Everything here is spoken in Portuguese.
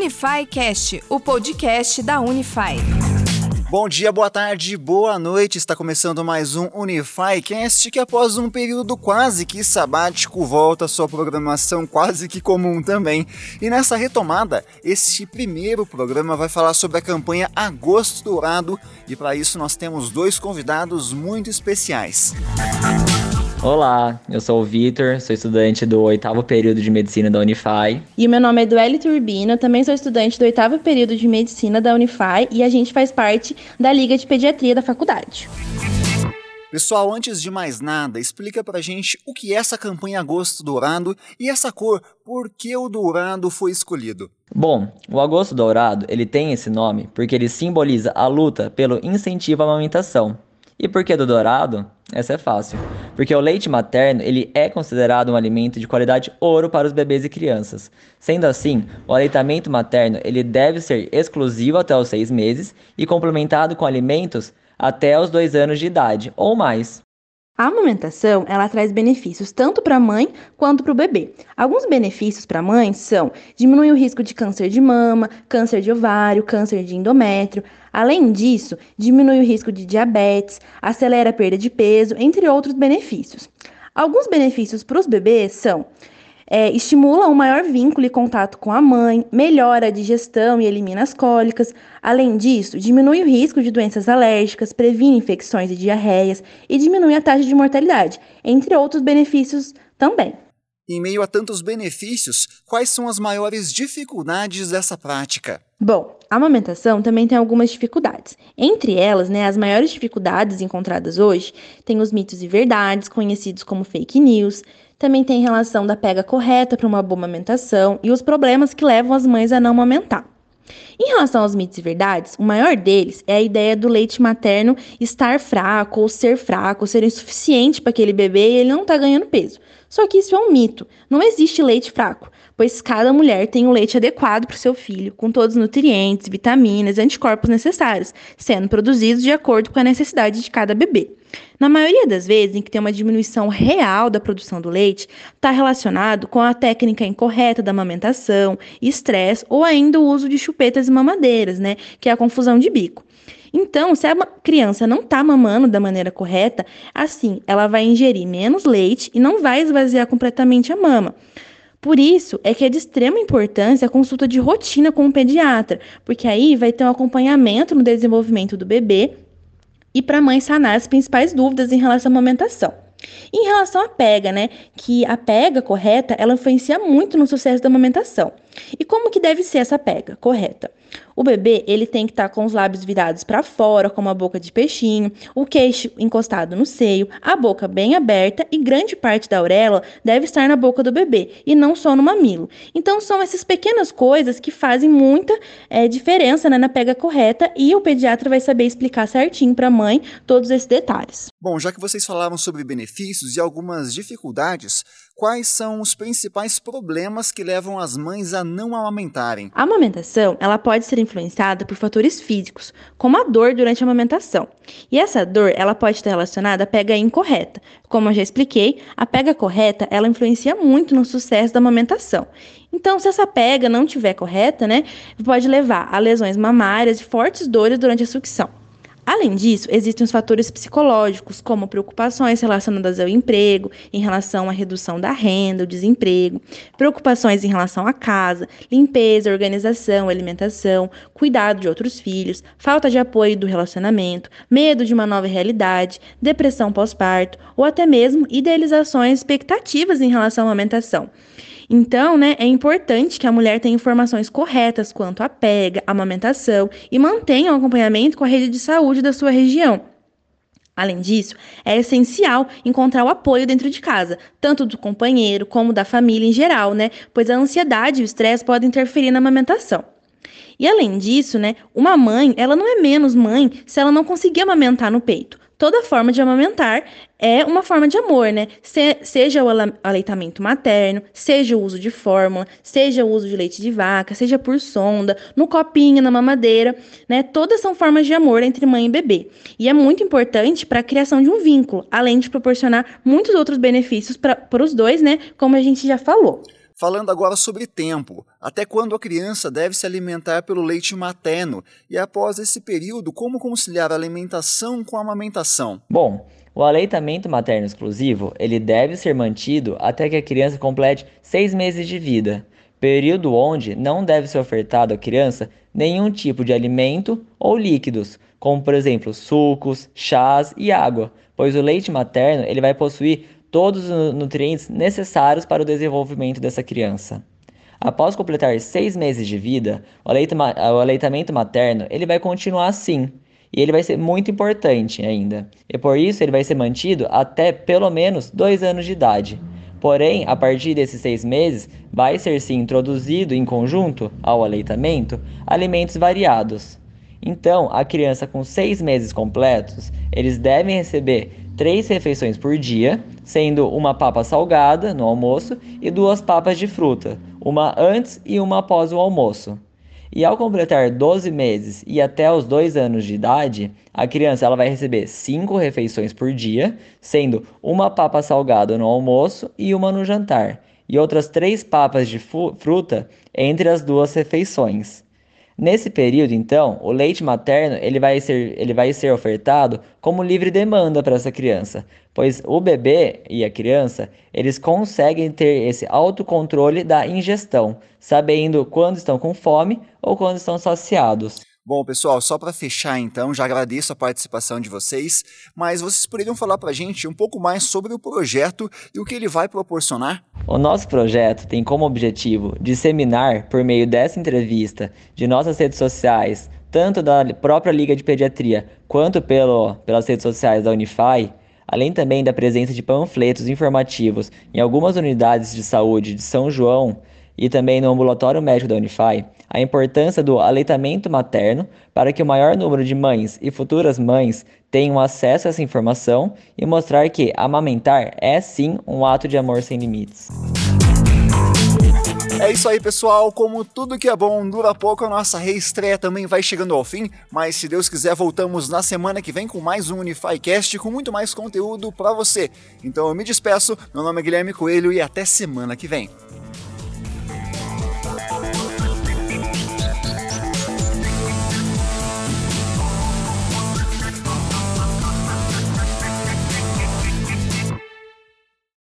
Unify Cast, o podcast da Unify. Bom dia, boa tarde, boa noite. Está começando mais um Unify Cast que após um período quase que sabático volta à sua programação quase que comum também. E nessa retomada, este primeiro programa vai falar sobre a campanha Agosto Dourado e para isso nós temos dois convidados muito especiais. Música Olá, eu sou o Vitor, sou estudante do oitavo período de medicina da Unify. E o meu nome é Dueli Turbino, também sou estudante do oitavo período de medicina da Unify e a gente faz parte da Liga de Pediatria da faculdade. Pessoal, antes de mais nada, explica pra gente o que é essa campanha Agosto Dourado e essa cor, por que o dourado foi escolhido? Bom, o Agosto Dourado, ele tem esse nome porque ele simboliza a luta pelo incentivo à amamentação. E por que do dourado? Essa é fácil. Porque o leite materno ele é considerado um alimento de qualidade ouro para os bebês e crianças. Sendo assim, o aleitamento materno ele deve ser exclusivo até os seis meses e complementado com alimentos até os dois anos de idade ou mais. A amamentação, ela traz benefícios tanto para a mãe quanto para o bebê. Alguns benefícios para a mãe são diminui o risco de câncer de mama, câncer de ovário, câncer de endométrio. Além disso, diminui o risco de diabetes, acelera a perda de peso, entre outros benefícios. Alguns benefícios para os bebês são é, estimula um maior vínculo e contato com a mãe, melhora a digestão e elimina as cólicas. Além disso, diminui o risco de doenças alérgicas, previne infecções e diarreias e diminui a taxa de mortalidade, entre outros benefícios também. Em meio a tantos benefícios, quais são as maiores dificuldades dessa prática? Bom, a amamentação também tem algumas dificuldades. Entre elas, né, as maiores dificuldades encontradas hoje tem os mitos e verdades, conhecidos como fake news, também tem relação da pega correta para uma boa amamentação e os problemas que levam as mães a não amamentar. Em relação aos mitos e verdades, o maior deles é a ideia do leite materno estar fraco ou ser fraco, ser insuficiente para aquele bebê e ele não está ganhando peso. Só que isso é um mito. Não existe leite fraco, pois cada mulher tem o leite adequado para o seu filho, com todos os nutrientes, vitaminas e anticorpos necessários, sendo produzidos de acordo com a necessidade de cada bebê. Na maioria das vezes em que tem uma diminuição real da produção do leite, está relacionado com a técnica incorreta da amamentação, estresse ou ainda o uso de chupetas e mamadeiras, né, que é a confusão de bico. Então, se a criança não está mamando da maneira correta, assim, ela vai ingerir menos leite e não vai esvaziar completamente a mama. Por isso é que é de extrema importância a consulta de rotina com o pediatra, porque aí vai ter um acompanhamento no desenvolvimento do bebê e para a mãe sanar as principais dúvidas em relação à amamentação. Em relação à pega, né, que a pega correta, ela influencia muito no sucesso da amamentação. E como que deve ser essa pega correta? O bebê, ele tem que estar tá com os lábios virados para fora, com uma boca de peixinho, o queixo encostado no seio, a boca bem aberta e grande parte da auréola deve estar na boca do bebê e não só no mamilo. Então, são essas pequenas coisas que fazem muita é, diferença né, na pega correta e o pediatra vai saber explicar certinho para a mãe todos esses detalhes. Bom, já que vocês falaram sobre benefícios e algumas dificuldades, quais são os principais problemas que levam as mães a não amamentarem? A amamentação, ela pode ser influenciada por fatores físicos, como a dor durante a amamentação. E essa dor, ela pode estar relacionada à pega incorreta. Como eu já expliquei, a pega correta, ela influencia muito no sucesso da amamentação. Então, se essa pega não estiver correta, né, pode levar a lesões mamárias e fortes dores durante a sucção. Além disso, existem os fatores psicológicos, como preocupações relacionadas ao emprego, em relação à redução da renda, o desemprego, preocupações em relação à casa, limpeza, organização, alimentação, cuidado de outros filhos, falta de apoio do relacionamento, medo de uma nova realidade, depressão pós-parto ou até mesmo idealizações, expectativas em relação à alimentação. Então, né, é importante que a mulher tenha informações corretas quanto à pega, amamentação e mantenha o acompanhamento com a rede de saúde da sua região. Além disso, é essencial encontrar o apoio dentro de casa, tanto do companheiro como da família em geral, né? Pois a ansiedade e o estresse podem interferir na amamentação. E além disso, né, uma mãe, ela não é menos mãe se ela não conseguir amamentar no peito toda forma de amamentar é uma forma de amor, né? Se, seja o aleitamento materno, seja o uso de fórmula, seja o uso de leite de vaca, seja por sonda, no copinho, na mamadeira, né? Todas são formas de amor entre mãe e bebê. E é muito importante para a criação de um vínculo, além de proporcionar muitos outros benefícios para os dois, né? Como a gente já falou. Falando agora sobre tempo, até quando a criança deve se alimentar pelo leite materno e após esse período, como conciliar a alimentação com a amamentação? Bom, o aleitamento materno exclusivo ele deve ser mantido até que a criança complete seis meses de vida, período onde não deve ser ofertado à criança nenhum tipo de alimento ou líquidos, como por exemplo sucos, chás e água, pois o leite materno ele vai possuir todos os nutrientes necessários para o desenvolvimento dessa criança. Após completar seis meses de vida, o, aleitamento materno ele vai continuar assim, e ele vai ser muito importante ainda. E por isso ele vai ser mantido até pelo menos dois anos de idade. Porém, a partir desses seis meses, vai ser sim introduzido em conjunto ao aleitamento alimentos variados. Então, a criança com seis meses completos, eles devem receber três refeições por dia, sendo uma papa salgada no almoço e duas papas de fruta, uma antes e uma após o almoço. E ao completar 12 meses e até os 2 anos de idade, a criança ela vai receber 5 refeições por dia, sendo uma papa salgada no almoço e uma no jantar, e outras 3 papas de fruta entre as duas refeições. Nesse período, então, o leite materno ele vai ser, ele vai ser ofertado como livre demanda para essa criança, pois o bebê e a criança eles conseguem ter esse autocontrole da ingestão, sabendo quando estão com fome ou quando estão saciados. Bom, pessoal, só para fechar então, já agradeço a participação de vocês, mas vocês poderiam falar para a gente um pouco mais sobre o projeto e o que ele vai proporcionar? O nosso projeto tem como objetivo disseminar, por meio dessa entrevista, de nossas redes sociais, tanto da própria Liga de Pediatria quanto pelo, pelas redes sociais da Unify, além também da presença de panfletos informativos em algumas unidades de saúde de São João e também no ambulatório médico da Unify, a importância do aleitamento materno para que o maior número de mães e futuras mães tenham acesso a essa informação e mostrar que amamentar é sim um ato de amor sem limites. É isso aí, pessoal. Como tudo que é bom dura pouco, a nossa reestreia também vai chegando ao fim. Mas se Deus quiser, voltamos na semana que vem com mais um UnifyCast com muito mais conteúdo para você. Então eu me despeço. Meu nome é Guilherme Coelho e até semana que vem.